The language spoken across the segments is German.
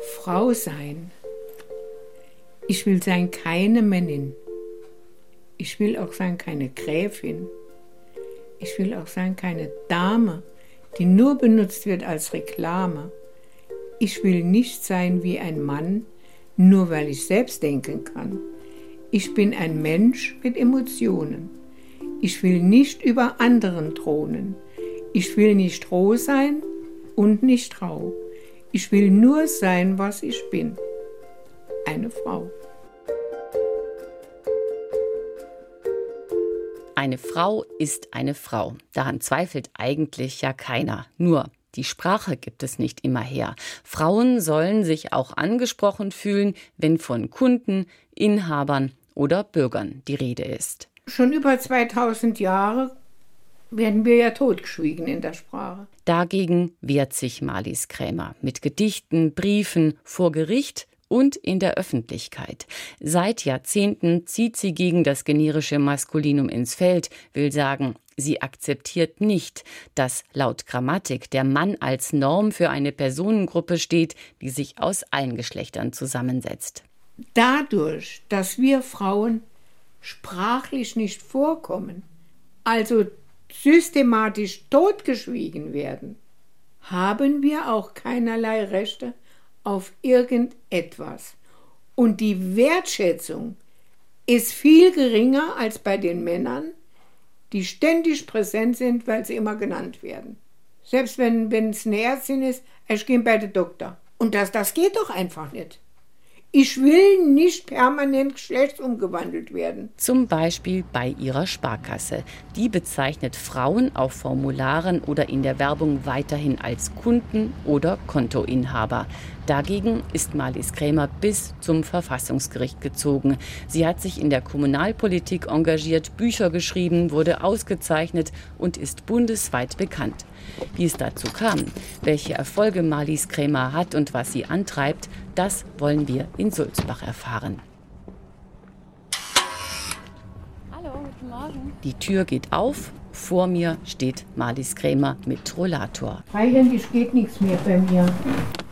Frau sein. Ich will sein keine Männin. Ich will auch sein keine Gräfin. Ich will auch sein keine Dame, die nur benutzt wird als Reklame. Ich will nicht sein wie ein Mann, nur weil ich selbst denken kann. Ich bin ein Mensch mit Emotionen. Ich will nicht über anderen thronen. Ich will nicht roh sein und nicht rau. Ich will nur sein, was ich bin. Eine Frau. Eine Frau ist eine Frau. Daran zweifelt eigentlich ja keiner. Nur die Sprache gibt es nicht immer her. Frauen sollen sich auch angesprochen fühlen, wenn von Kunden, Inhabern oder Bürgern die Rede ist. Schon über 2000 Jahre werden wir ja totgeschwiegen in der Sprache. Dagegen wehrt sich Marlies Krämer mit Gedichten, Briefen, vor Gericht und in der Öffentlichkeit. Seit Jahrzehnten zieht sie gegen das generische Maskulinum ins Feld, will sagen, sie akzeptiert nicht, dass laut Grammatik der Mann als Norm für eine Personengruppe steht, die sich aus allen Geschlechtern zusammensetzt. Dadurch, dass wir Frauen sprachlich nicht vorkommen, also systematisch totgeschwiegen werden, haben wir auch keinerlei Rechte auf irgendetwas. Und die Wertschätzung ist viel geringer als bei den Männern, die ständig präsent sind, weil sie immer genannt werden. Selbst wenn es eine Ärztin ist, ich gehe bei den Doktor. Und das, das geht doch einfach nicht. Ich will nicht permanent geschlechtsumgewandelt werden. Zum Beispiel bei ihrer Sparkasse. Die bezeichnet Frauen auf Formularen oder in der Werbung weiterhin als Kunden oder Kontoinhaber. Dagegen ist Marlies Krämer bis zum Verfassungsgericht gezogen. Sie hat sich in der Kommunalpolitik engagiert, Bücher geschrieben, wurde ausgezeichnet und ist bundesweit bekannt. Wie es dazu kam, welche Erfolge Marlies Krämer hat und was sie antreibt, das wollen wir in Sulzbach erfahren. Hallo, guten Morgen. Die Tür geht auf. Vor mir steht Marlies Krämer mit Rollator. Eigentlich geht nichts mehr bei mir.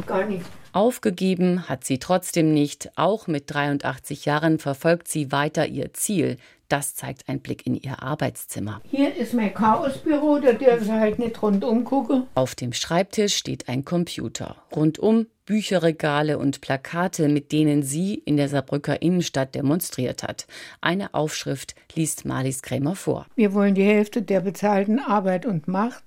Gar nichts. Aufgegeben hat sie trotzdem nicht. Auch mit 83 Jahren verfolgt sie weiter ihr Ziel, das zeigt ein Blick in ihr Arbeitszimmer. Hier ist mein Chaosbüro, da dürfen Sie halt nicht rundum gucken. Auf dem Schreibtisch steht ein Computer. Rundum Bücherregale und Plakate, mit denen sie in der Saarbrücker Innenstadt demonstriert hat. Eine Aufschrift liest Marlies Krämer vor. Wir wollen die Hälfte der bezahlten Arbeit und Macht.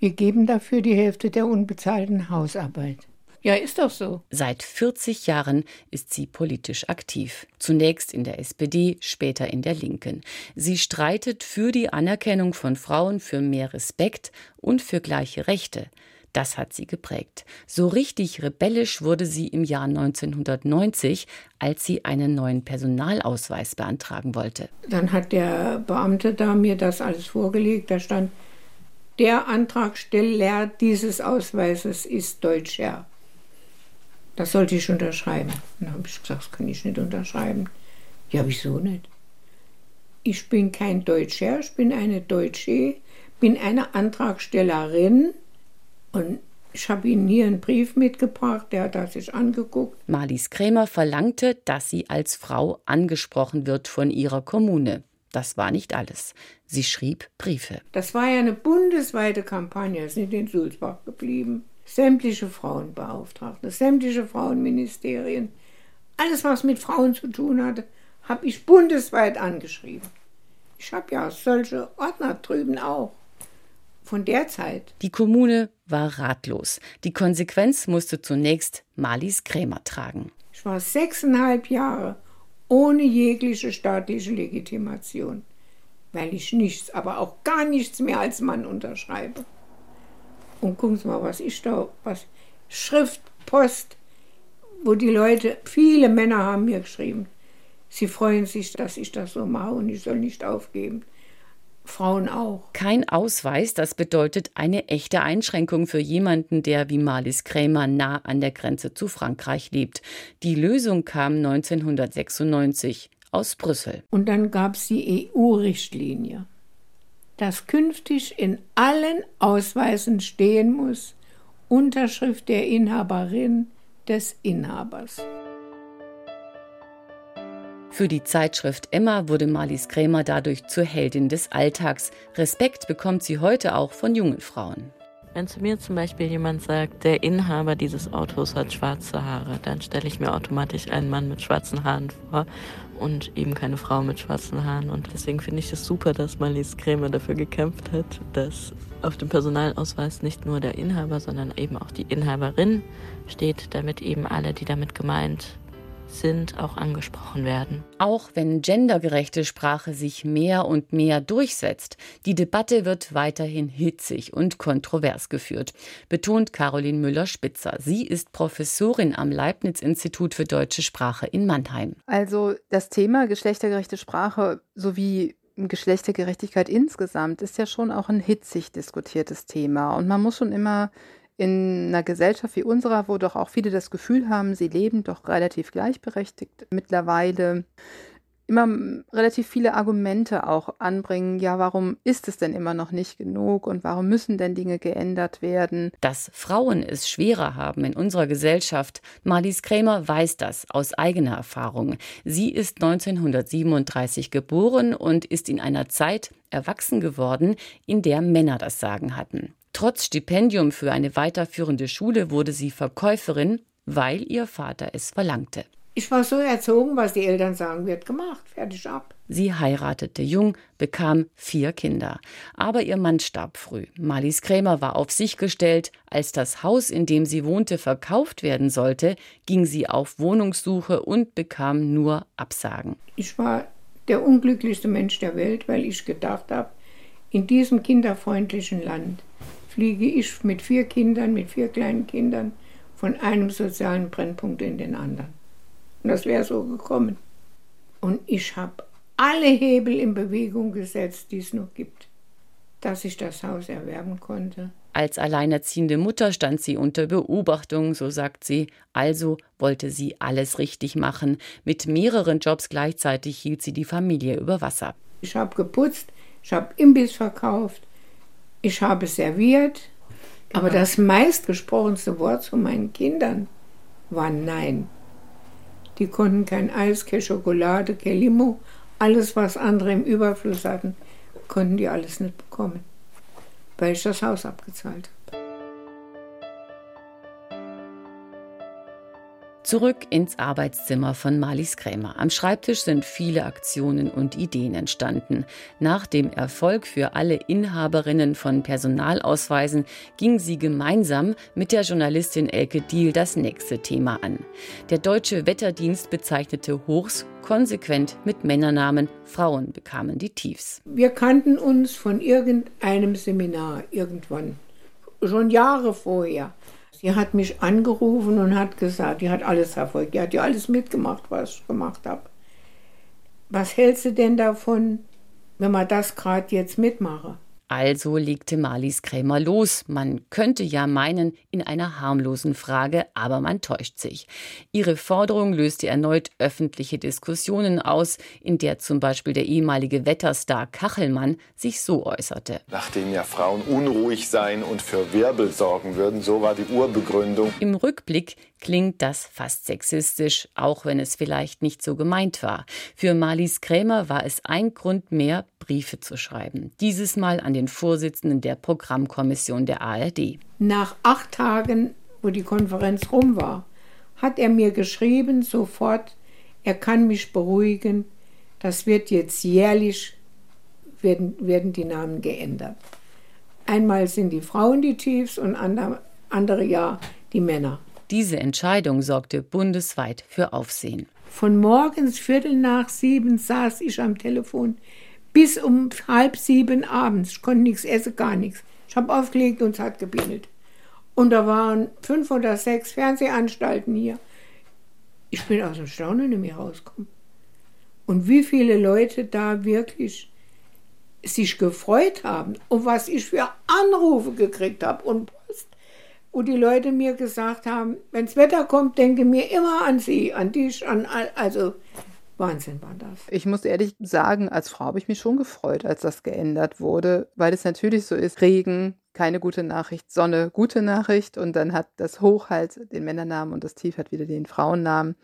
Wir geben dafür die Hälfte der unbezahlten Hausarbeit. Ja, ist doch so. Seit 40 Jahren ist sie politisch aktiv. Zunächst in der SPD, später in der Linken. Sie streitet für die Anerkennung von Frauen, für mehr Respekt und für gleiche Rechte. Das hat sie geprägt. So richtig rebellisch wurde sie im Jahr 1990, als sie einen neuen Personalausweis beantragen wollte. Dann hat der Beamte da mir das alles vorgelegt. Da stand, der Antragsteller dieses Ausweises ist Deutscher. Das sollte ich unterschreiben. Dann habe ich gesagt, das kann ich nicht unterschreiben. Ja, wieso nicht? Ich bin kein Deutscher, ich bin eine Deutsche, bin eine Antragstellerin und ich habe Ihnen hier einen Brief mitgebracht, der hat das sich angeguckt. Marlies Krämer verlangte, dass sie als Frau angesprochen wird von ihrer Kommune. Das war nicht alles. Sie schrieb Briefe. Das war ja eine bundesweite Kampagne, sind in Sulzbach geblieben sämtliche Frauenbeauftragte, sämtliche Frauenministerien, alles, was mit Frauen zu tun hatte, habe ich bundesweit angeschrieben. Ich habe ja solche Ordner drüben auch. Von der Zeit. Die Kommune war ratlos. Die Konsequenz musste zunächst Marlies Krämer tragen. Ich war sechseinhalb Jahre ohne jegliche staatliche Legitimation, weil ich nichts, aber auch gar nichts mehr als Mann unterschreibe. Und gucken Sie mal, was ich da, was Schrift, Post, wo die Leute, viele Männer haben mir geschrieben, sie freuen sich, dass ich das so mache und ich soll nicht aufgeben. Frauen auch. Kein Ausweis, das bedeutet eine echte Einschränkung für jemanden, der wie Marlies Krämer nah an der Grenze zu Frankreich lebt. Die Lösung kam 1996 aus Brüssel. Und dann gab es die EU-Richtlinie dass künftig in allen Ausweisen stehen muss, Unterschrift der Inhaberin des Inhabers. Für die Zeitschrift Emma wurde Marlies Krämer dadurch zur Heldin des Alltags. Respekt bekommt sie heute auch von jungen Frauen. Wenn zu mir zum Beispiel jemand sagt, der Inhaber dieses Autos hat schwarze Haare, dann stelle ich mir automatisch einen Mann mit schwarzen Haaren vor und eben keine Frau mit schwarzen Haaren. Und deswegen finde ich es super, dass Marlies Krämer dafür gekämpft hat, dass auf dem Personalausweis nicht nur der Inhaber, sondern eben auch die Inhaberin steht, damit eben alle, die damit gemeint sind, auch angesprochen werden. Auch wenn gendergerechte Sprache sich mehr und mehr durchsetzt, die Debatte wird weiterhin hitzig und kontrovers geführt, betont Caroline Müller-Spitzer. Sie ist Professorin am Leibniz-Institut für deutsche Sprache in Mannheim. Also das Thema geschlechtergerechte Sprache sowie Geschlechtergerechtigkeit insgesamt ist ja schon auch ein hitzig diskutiertes Thema. Und man muss schon immer in einer Gesellschaft wie unserer, wo doch auch viele das Gefühl haben, sie leben doch relativ gleichberechtigt mittlerweile, immer relativ viele Argumente auch anbringen, ja, warum ist es denn immer noch nicht genug und warum müssen denn Dinge geändert werden? Dass Frauen es schwerer haben in unserer Gesellschaft, Marlies Krämer weiß das aus eigener Erfahrung. Sie ist 1937 geboren und ist in einer Zeit erwachsen geworden, in der Männer das Sagen hatten. Trotz Stipendium für eine weiterführende Schule wurde sie Verkäuferin, weil ihr Vater es verlangte. Ich war so erzogen, was die Eltern sagen, wird gemacht, fertig ab. Sie heiratete jung, bekam vier Kinder. Aber ihr Mann starb früh. Marlies Krämer war auf sich gestellt. Als das Haus, in dem sie wohnte, verkauft werden sollte, ging sie auf Wohnungssuche und bekam nur Absagen. Ich war der unglücklichste Mensch der Welt, weil ich gedacht habe, in diesem kinderfreundlichen Land fliege ich mit vier Kindern, mit vier kleinen Kindern von einem sozialen Brennpunkt in den anderen. Und das wäre so gekommen. Und ich habe alle Hebel in Bewegung gesetzt, die es noch gibt, dass ich das Haus erwerben konnte. Als alleinerziehende Mutter stand sie unter Beobachtung, so sagt sie, also wollte sie alles richtig machen. Mit mehreren Jobs gleichzeitig hielt sie die Familie über Wasser. Ich habe geputzt, ich habe Imbiss verkauft, ich habe serviert, aber genau. das meistgesprochenste Wort zu meinen Kindern war Nein. Die konnten kein Eis, keine Schokolade, kein Limo, alles, was andere im Überfluss hatten, konnten die alles nicht bekommen, weil ich das Haus abgezahlt habe. Zurück ins Arbeitszimmer von Marlies Krämer. Am Schreibtisch sind viele Aktionen und Ideen entstanden. Nach dem Erfolg für alle Inhaberinnen von Personalausweisen ging sie gemeinsam mit der Journalistin Elke Diel das nächste Thema an. Der deutsche Wetterdienst bezeichnete Hochs konsequent mit Männernamen, Frauen bekamen die Tiefs. Wir kannten uns von irgendeinem Seminar irgendwann, schon Jahre vorher. Sie hat mich angerufen und hat gesagt, die hat alles verfolgt, die hat ja alles mitgemacht, was ich gemacht habe. Was hältst du denn davon, wenn man das gerade jetzt mitmache? Also legte Marlies Krämer los. Man könnte ja meinen, in einer harmlosen Frage, aber man täuscht sich. Ihre Forderung löste erneut öffentliche Diskussionen aus, in der zum Beispiel der ehemalige Wetterstar Kachelmann sich so äußerte. Nachdem ja Frauen unruhig seien und für Wirbel sorgen würden, so war die Urbegründung. Im Rückblick klingt das fast sexistisch, auch wenn es vielleicht nicht so gemeint war. Für Marlies Krämer war es ein Grund mehr, Briefe zu schreiben. Dieses Mal an den Vorsitzenden der Programmkommission der ARD. Nach acht Tagen, wo die Konferenz rum war, hat er mir geschrieben, sofort, er kann mich beruhigen, das wird jetzt jährlich, werden, werden die Namen geändert. Einmal sind die Frauen die Tiefs und andere, andere Jahr die Männer. Diese Entscheidung sorgte bundesweit für Aufsehen. Von morgens Viertel nach sieben saß ich am Telefon bis um halb sieben abends. Ich konnte nichts essen, gar nichts. Ich habe aufgelegt und es hat gebimmelt. Und da waren fünf oder sechs Fernsehanstalten hier. Ich bin aus dem Staunen in mir rausgekommen. Und wie viele Leute da wirklich sich gefreut haben und was ich für Anrufe gekriegt habe und wo die Leute mir gesagt haben, wenn das Wetter kommt, denke mir immer an sie, an dich, an all, also Wahnsinn war das. Ich muss ehrlich sagen, als Frau habe ich mich schon gefreut, als das geändert wurde, weil es natürlich so ist, Regen, keine gute Nachricht, Sonne, gute Nachricht und dann hat das Hoch halt den Männernamen und das Tief hat wieder den Frauennamen.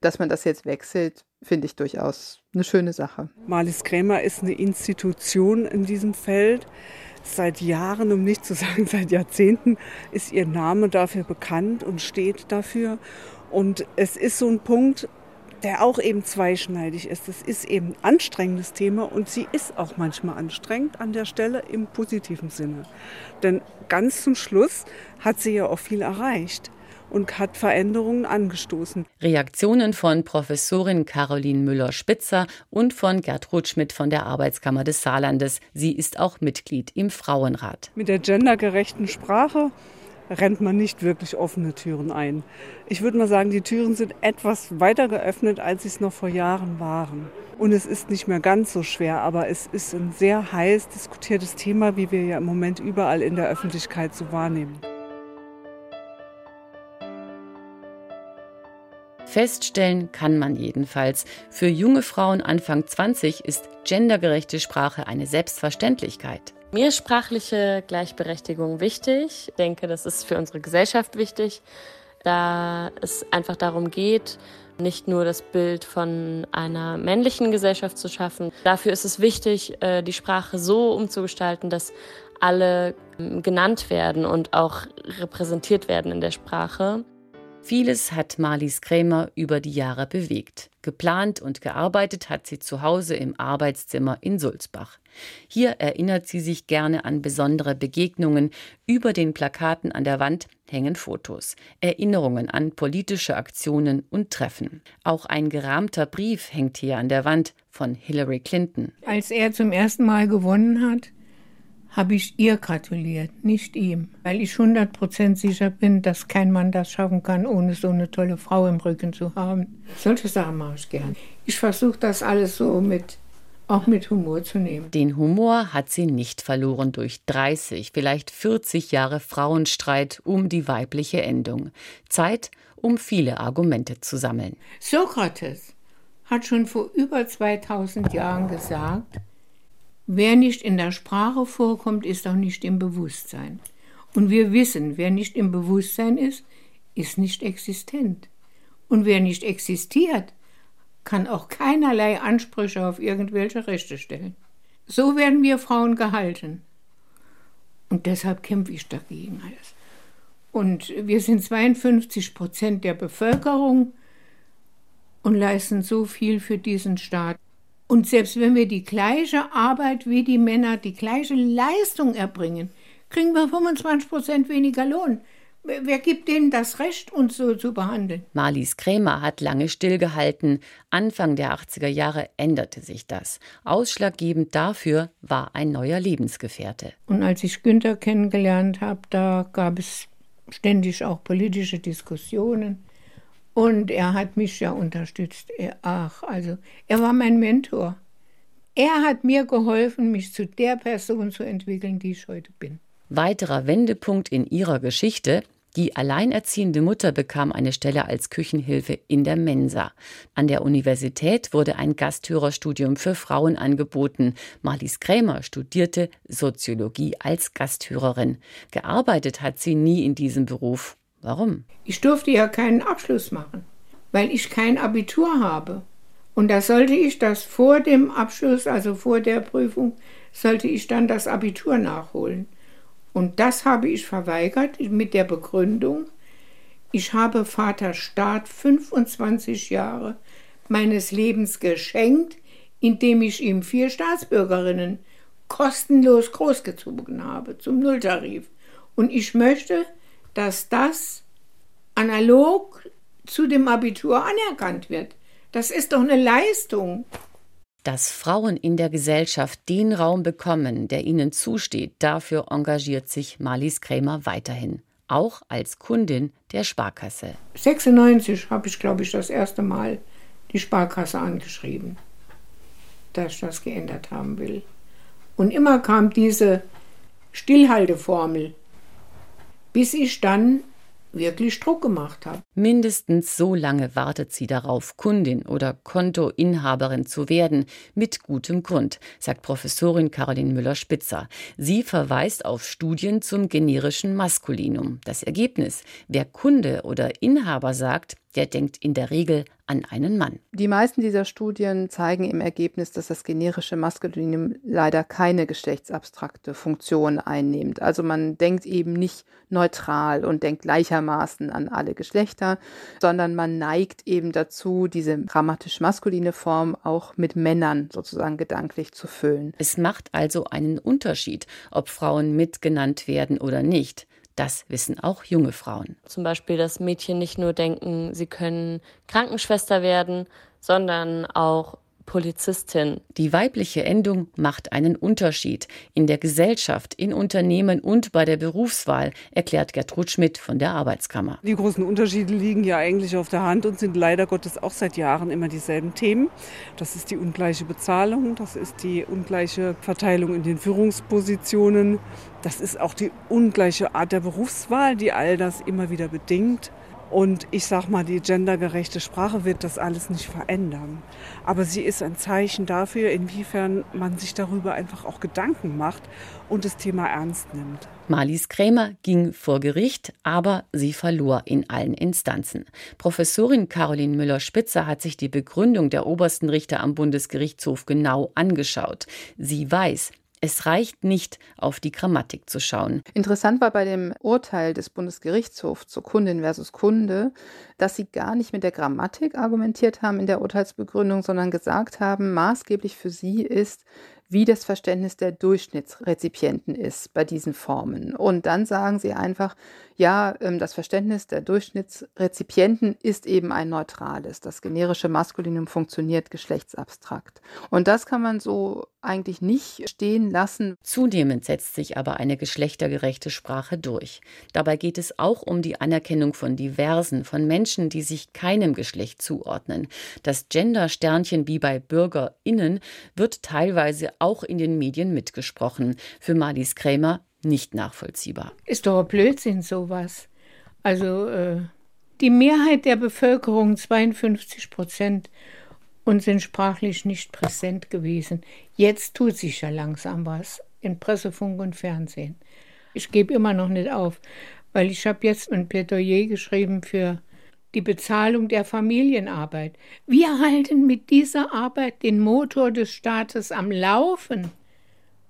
Dass man das jetzt wechselt, finde ich durchaus eine schöne Sache. Marlies Krämer ist eine Institution in diesem Feld. Seit Jahren, um nicht zu sagen seit Jahrzehnten, ist ihr Name dafür bekannt und steht dafür. Und es ist so ein Punkt, der auch eben zweischneidig ist. Es ist eben ein anstrengendes Thema und sie ist auch manchmal anstrengend an der Stelle im positiven Sinne. Denn ganz zum Schluss hat sie ja auch viel erreicht und hat Veränderungen angestoßen. Reaktionen von Professorin Caroline Müller-Spitzer und von Gertrud Schmidt von der Arbeitskammer des Saarlandes. Sie ist auch Mitglied im Frauenrat. Mit der gendergerechten Sprache rennt man nicht wirklich offene Türen ein. Ich würde mal sagen, die Türen sind etwas weiter geöffnet, als sie es noch vor Jahren waren. Und es ist nicht mehr ganz so schwer, aber es ist ein sehr heiß diskutiertes Thema, wie wir ja im Moment überall in der Öffentlichkeit so wahrnehmen. Feststellen kann man jedenfalls, für junge Frauen Anfang 20 ist gendergerechte Sprache eine Selbstverständlichkeit. Mir ist sprachliche Gleichberechtigung wichtig. Ich denke, das ist für unsere Gesellschaft wichtig, da es einfach darum geht, nicht nur das Bild von einer männlichen Gesellschaft zu schaffen. Dafür ist es wichtig, äh, die Sprache so umzugestalten, dass alle ähm, genannt werden und auch repräsentiert werden in der Sprache. Vieles hat Marlies Krämer über die Jahre bewegt. Geplant und gearbeitet hat sie zu Hause im Arbeitszimmer in Sulzbach. Hier erinnert sie sich gerne an besondere Begegnungen. Über den Plakaten an der Wand hängen Fotos, Erinnerungen an politische Aktionen und Treffen. Auch ein gerahmter Brief hängt hier an der Wand von Hillary Clinton. Als er zum ersten Mal gewonnen hat, habe ich ihr gratuliert, nicht ihm, weil ich 100% sicher bin, dass kein Mann das schaffen kann, ohne so eine tolle Frau im Rücken zu haben. Solche Sachen mache ich gern. Ich versuche das alles so mit auch mit Humor zu nehmen. Den Humor hat sie nicht verloren durch 30, vielleicht 40 Jahre Frauenstreit um die weibliche Endung. Zeit, um viele Argumente zu sammeln. Sokrates hat schon vor über 2000 Jahren gesagt, Wer nicht in der Sprache vorkommt, ist auch nicht im Bewusstsein. Und wir wissen, wer nicht im Bewusstsein ist, ist nicht existent. Und wer nicht existiert, kann auch keinerlei Ansprüche auf irgendwelche Rechte stellen. So werden wir Frauen gehalten. Und deshalb kämpfe ich dagegen alles. Und wir sind 52 Prozent der Bevölkerung und leisten so viel für diesen Staat. Und selbst wenn wir die gleiche Arbeit wie die Männer, die gleiche Leistung erbringen, kriegen wir 25 Prozent weniger Lohn. Wer gibt denen das Recht, uns so zu behandeln? Marlies Krämer hat lange stillgehalten. Anfang der 80er Jahre änderte sich das. Ausschlaggebend dafür war ein neuer Lebensgefährte. Und als ich Günther kennengelernt habe, da gab es ständig auch politische Diskussionen. Und er hat mich ja unterstützt. Er, ach, also, er war mein Mentor. Er hat mir geholfen, mich zu der Person zu entwickeln, die ich heute bin. Weiterer Wendepunkt in ihrer Geschichte. Die alleinerziehende Mutter bekam eine Stelle als Küchenhilfe in der Mensa. An der Universität wurde ein Gasthörerstudium für Frauen angeboten. Marlies Krämer studierte Soziologie als Gasthörerin. Gearbeitet hat sie nie in diesem Beruf. Warum? Ich durfte ja keinen Abschluss machen, weil ich kein Abitur habe. Und da sollte ich das vor dem Abschluss, also vor der Prüfung, sollte ich dann das Abitur nachholen. Und das habe ich verweigert mit der Begründung, ich habe Vater Staat 25 Jahre meines Lebens geschenkt, indem ich ihm vier Staatsbürgerinnen kostenlos großgezogen habe zum Nulltarif. Und ich möchte, dass das analog zu dem Abitur anerkannt wird. Das ist doch eine Leistung. Dass Frauen in der Gesellschaft den Raum bekommen, der ihnen zusteht, dafür engagiert sich Marlies Krämer weiterhin. Auch als Kundin der Sparkasse. 96 habe ich, glaube ich, das erste Mal die Sparkasse angeschrieben, dass ich das geändert haben will. Und immer kam diese Stillhalteformel bis ich dann wirklich Druck gemacht habe. Mindestens so lange wartet sie darauf, Kundin oder Kontoinhaberin zu werden, mit gutem Grund, sagt Professorin Caroline Müller-Spitzer. Sie verweist auf Studien zum generischen Maskulinum. Das Ergebnis, wer Kunde oder Inhaber sagt, der denkt in der Regel an einen Mann. Die meisten dieser Studien zeigen im Ergebnis, dass das generische Maskulinum leider keine geschlechtsabstrakte Funktion einnimmt. Also man denkt eben nicht neutral und denkt gleichermaßen an alle Geschlechter, sondern man neigt eben dazu, diese grammatisch maskuline Form auch mit Männern sozusagen gedanklich zu füllen. Es macht also einen Unterschied, ob Frauen mitgenannt werden oder nicht. Das wissen auch junge Frauen. Zum Beispiel, dass Mädchen nicht nur denken, sie können Krankenschwester werden, sondern auch Polizistin. Die weibliche Endung macht einen Unterschied in der Gesellschaft, in Unternehmen und bei der Berufswahl, erklärt Gertrud Schmidt von der Arbeitskammer. Die großen Unterschiede liegen ja eigentlich auf der Hand und sind leider Gottes auch seit Jahren immer dieselben Themen. Das ist die ungleiche Bezahlung, das ist die ungleiche Verteilung in den Führungspositionen, das ist auch die ungleiche Art der Berufswahl, die all das immer wieder bedingt. Und ich sag mal, die gendergerechte Sprache wird das alles nicht verändern. Aber sie ist ein Zeichen dafür, inwiefern man sich darüber einfach auch Gedanken macht und das Thema ernst nimmt. Marlies Krämer ging vor Gericht, aber sie verlor in allen Instanzen. Professorin Caroline Müller-Spitzer hat sich die Begründung der obersten Richter am Bundesgerichtshof genau angeschaut. Sie weiß, es reicht nicht, auf die Grammatik zu schauen. Interessant war bei dem Urteil des Bundesgerichtshofs zu Kundin versus Kunde, dass sie gar nicht mit der Grammatik argumentiert haben in der Urteilsbegründung, sondern gesagt haben, maßgeblich für sie ist, wie das Verständnis der Durchschnittsrezipienten ist bei diesen Formen. Und dann sagen sie einfach, ja, ähm, das Verständnis der Durchschnittsrezipienten ist eben ein neutrales. Das generische Maskulinum funktioniert geschlechtsabstrakt. Und das kann man so eigentlich nicht stehen lassen. Zunehmend setzt sich aber eine geschlechtergerechte Sprache durch. Dabei geht es auch um die Anerkennung von Diversen, von Menschen, die sich keinem Geschlecht zuordnen. Das Gender-Sternchen wie bei BürgerInnen wird teilweise auch in den Medien mitgesprochen. Für Marlies Krämer nicht nachvollziehbar. Ist doch ein Blödsinn sowas. Also äh, die Mehrheit der Bevölkerung, 52 Prozent, und sind sprachlich nicht präsent gewesen. Jetzt tut sich ja langsam was in Presse, Funk und Fernsehen. Ich gebe immer noch nicht auf, weil ich habe jetzt ein Plädoyer geschrieben für die Bezahlung der Familienarbeit. Wir halten mit dieser Arbeit den Motor des Staates am Laufen.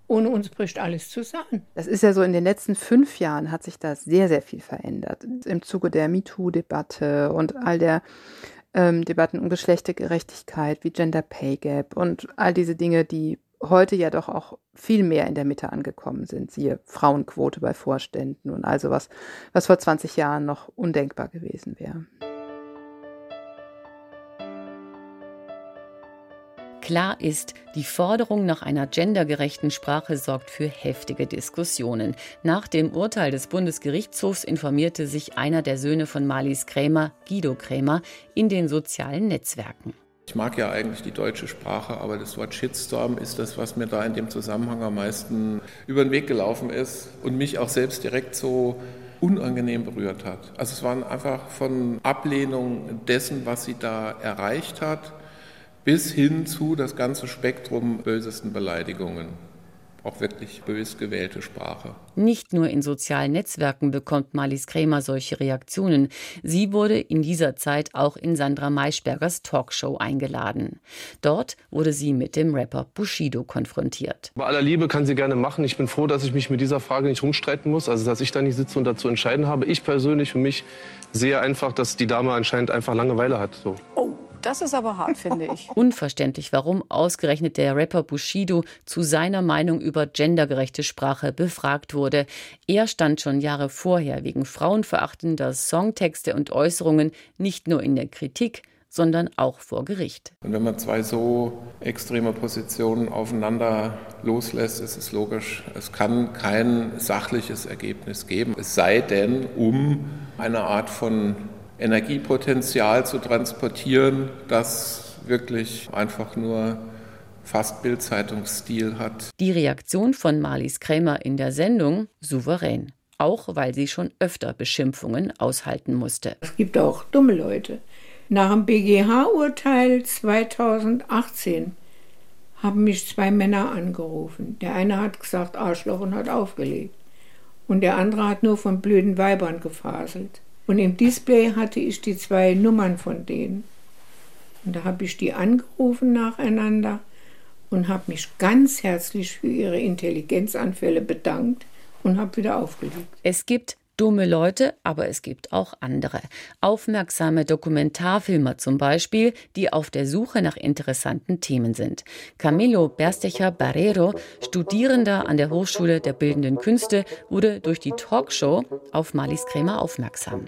Ohne uns bricht alles zusammen. Das ist ja so, in den letzten fünf Jahren hat sich da sehr, sehr viel verändert. Im Zuge der MeToo-Debatte und all der ähm, Debatten um Geschlechtergerechtigkeit wie Gender Pay Gap und all diese Dinge, die heute ja doch auch viel mehr in der Mitte angekommen sind. Siehe Frauenquote bei Vorständen und also was, was vor 20 Jahren noch undenkbar gewesen wäre. Klar ist, die Forderung nach einer gendergerechten Sprache sorgt für heftige Diskussionen. Nach dem Urteil des Bundesgerichtshofs informierte sich einer der Söhne von Marlies Krämer, Guido Krämer, in den sozialen Netzwerken. Ich mag ja eigentlich die deutsche Sprache, aber das Wort Shitstorm ist das, was mir da in dem Zusammenhang am meisten über den Weg gelaufen ist und mich auch selbst direkt so unangenehm berührt hat. Also es waren einfach von Ablehnung dessen, was sie da erreicht hat, bis hin zu das ganze Spektrum bösesten Beleidigungen. Auch wirklich bös gewählte Sprache. Nicht nur in sozialen Netzwerken bekommt Marlies Krämer solche Reaktionen. Sie wurde in dieser Zeit auch in Sandra Maischbergers Talkshow eingeladen. Dort wurde sie mit dem Rapper Bushido konfrontiert. Bei aller Liebe kann sie gerne machen. Ich bin froh, dass ich mich mit dieser Frage nicht rumstreiten muss. Also, dass ich da nicht sitze und dazu entscheiden habe. Ich persönlich für mich sehe einfach, dass die Dame anscheinend einfach Langeweile hat. So. Oh. Das ist aber hart, finde ich. Unverständlich, warum ausgerechnet der Rapper Bushido zu seiner Meinung über gendergerechte Sprache befragt wurde. Er stand schon Jahre vorher wegen frauenverachtender Songtexte und Äußerungen nicht nur in der Kritik, sondern auch vor Gericht. Und wenn man zwei so extreme Positionen aufeinander loslässt, ist es logisch, es kann kein sachliches Ergebnis geben. Es sei denn, um eine Art von Energiepotenzial zu transportieren, das wirklich einfach nur fast Bildzeitungsstil hat. Die Reaktion von Marlies Krämer in der Sendung souverän. auch weil sie schon öfter Beschimpfungen aushalten musste. Es gibt auch dumme Leute. Nach dem BGH-Urteil 2018 haben mich zwei Männer angerufen. Der eine hat gesagt Arschloch und hat aufgelegt. Und der andere hat nur von blöden Weibern gefaselt. Und im Display hatte ich die zwei Nummern von denen. Und da habe ich die angerufen nacheinander und habe mich ganz herzlich für ihre Intelligenzanfälle bedankt und habe wieder aufgelegt. Es gibt dumme Leute, aber es gibt auch andere. Aufmerksame Dokumentarfilmer zum Beispiel, die auf der Suche nach interessanten Themen sind. Camilo Berstecher Barrero, Studierender an der Hochschule der Bildenden Künste, wurde durch die Talkshow auf Marlies Krämer aufmerksam.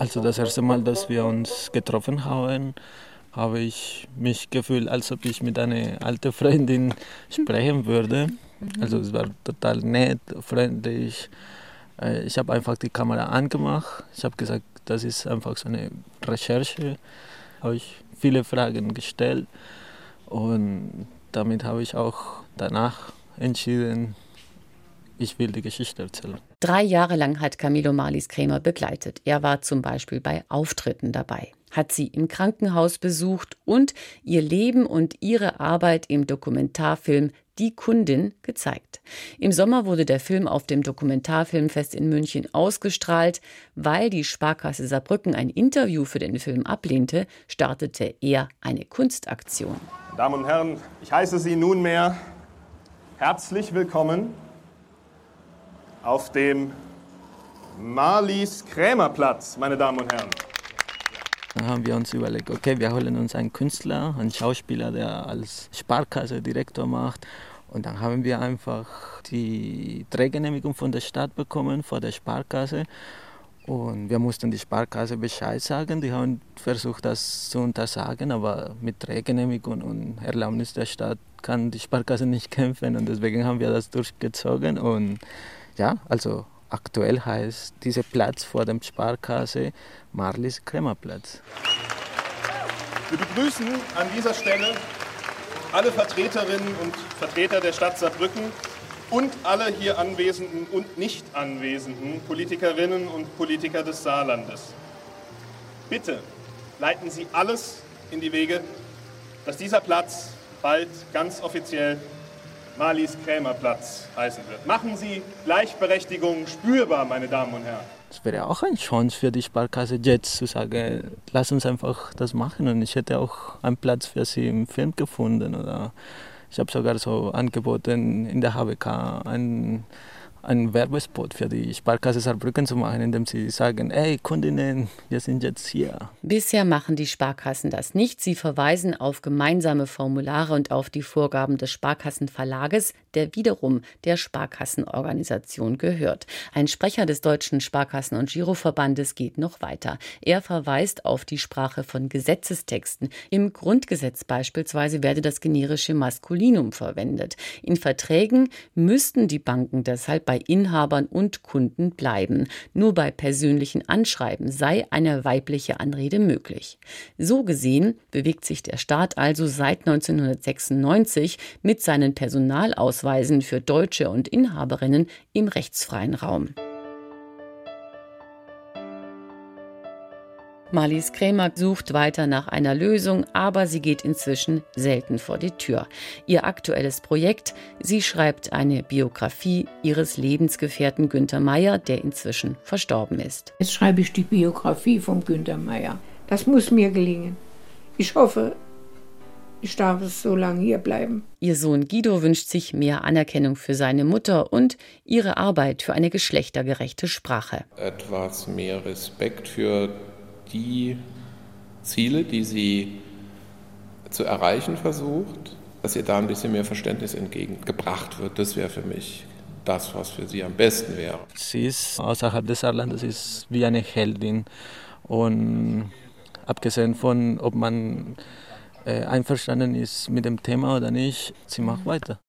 Also das erste Mal, dass wir uns getroffen haben, habe ich mich gefühlt, als ob ich mit einer alten Freundin sprechen würde. Also es war total nett, freundlich. Äh, ich habe einfach die Kamera angemacht. Ich habe gesagt, das ist einfach so eine Recherche. Habe ich viele Fragen gestellt und damit habe ich auch danach entschieden, ich will die Geschichte erzählen. Drei Jahre lang hat Camilo Marlies Krämer begleitet. Er war zum Beispiel bei Auftritten dabei, hat sie im Krankenhaus besucht und ihr Leben und ihre Arbeit im Dokumentarfilm Die Kundin gezeigt. Im Sommer wurde der Film auf dem Dokumentarfilmfest in München ausgestrahlt. Weil die Sparkasse Saarbrücken ein Interview für den Film ablehnte, startete er eine Kunstaktion. Damen und Herren, ich heiße Sie nunmehr herzlich willkommen auf dem Marlies Krämerplatz, meine Damen und Herren. Dann haben wir uns überlegt, okay, wir holen uns einen Künstler, einen Schauspieler, der als Sparkasse Direktor macht. Und dann haben wir einfach die Drehgenehmigung von der Stadt bekommen, vor der Sparkasse. Und wir mussten die Sparkasse Bescheid sagen. Die haben versucht, das zu untersagen, aber mit Drehgenehmigung und Erlaubnis der Stadt kann die Sparkasse nicht kämpfen. Und deswegen haben wir das durchgezogen. Und ja, also aktuell heißt dieser Platz vor dem Sparkasse Marlies Krämerplatz. Wir begrüßen an dieser Stelle alle Vertreterinnen und Vertreter der Stadt Saarbrücken und alle hier anwesenden und nicht anwesenden Politikerinnen und Politiker des Saarlandes. Bitte leiten Sie alles in die Wege, dass dieser Platz bald ganz offiziell Marlies Krämerplatz heißen wird. Machen Sie Gleichberechtigung spürbar, meine Damen und Herren. Es wäre auch eine Chance für die Sparkasse jetzt zu sagen, lass uns einfach das machen und ich hätte auch einen Platz für sie im Film gefunden oder ich habe sogar so angeboten in der HBK einen einen Werbespot für die Sparkasse Saarbrücken zu machen, indem sie sagen, hey Kundinnen, wir sind jetzt hier. Bisher machen die Sparkassen das nicht. Sie verweisen auf gemeinsame Formulare und auf die Vorgaben des Sparkassenverlages, der wiederum der Sparkassenorganisation gehört. Ein Sprecher des Deutschen Sparkassen- und Giroverbandes geht noch weiter. Er verweist auf die Sprache von Gesetzestexten. Im Grundgesetz beispielsweise werde das generische Maskulinum verwendet. In Verträgen müssten die Banken deshalb bei bei Inhabern und Kunden bleiben. Nur bei persönlichen Anschreiben sei eine weibliche Anrede möglich. So gesehen bewegt sich der Staat also seit 1996 mit seinen Personalausweisen für Deutsche und Inhaberinnen im rechtsfreien Raum. Marlies Krämer sucht weiter nach einer Lösung, aber sie geht inzwischen selten vor die Tür. Ihr aktuelles Projekt, sie schreibt eine Biografie ihres Lebensgefährten Günter Meyer, der inzwischen verstorben ist. Jetzt schreibe ich die Biografie von Günter Meyer. Das muss mir gelingen. Ich hoffe, ich darf es so lange hier bleiben. Ihr Sohn Guido wünscht sich mehr Anerkennung für seine Mutter und ihre Arbeit für eine geschlechtergerechte Sprache. Etwas mehr Respekt für die Ziele, die sie zu erreichen versucht, dass ihr da ein bisschen mehr Verständnis entgegengebracht wird. Das wäre für mich das, was für sie am besten wäre. Sie ist außerhalb des Saarlandes ist wie eine Heldin und abgesehen von, ob man äh, einverstanden ist mit dem Thema oder nicht, sie macht weiter.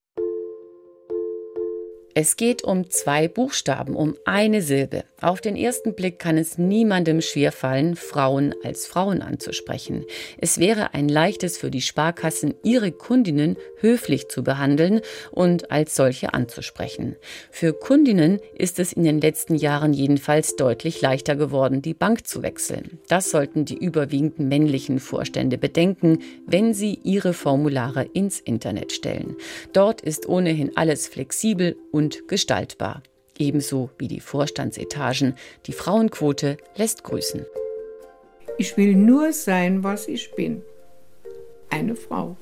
Es geht um zwei Buchstaben, um eine Silbe. Auf den ersten Blick kann es niemandem schwerfallen, Frauen als Frauen anzusprechen. Es wäre ein leichtes für die Sparkassen, ihre Kundinnen höflich zu behandeln und als solche anzusprechen. Für Kundinnen ist es in den letzten Jahren jedenfalls deutlich leichter geworden, die Bank zu wechseln. Das sollten die überwiegend männlichen Vorstände bedenken, wenn sie ihre Formulare ins Internet stellen. Dort ist ohnehin alles flexibel und und gestaltbar. Ebenso wie die Vorstandsetagen. Die Frauenquote lässt grüßen. Ich will nur sein, was ich bin. Eine Frau.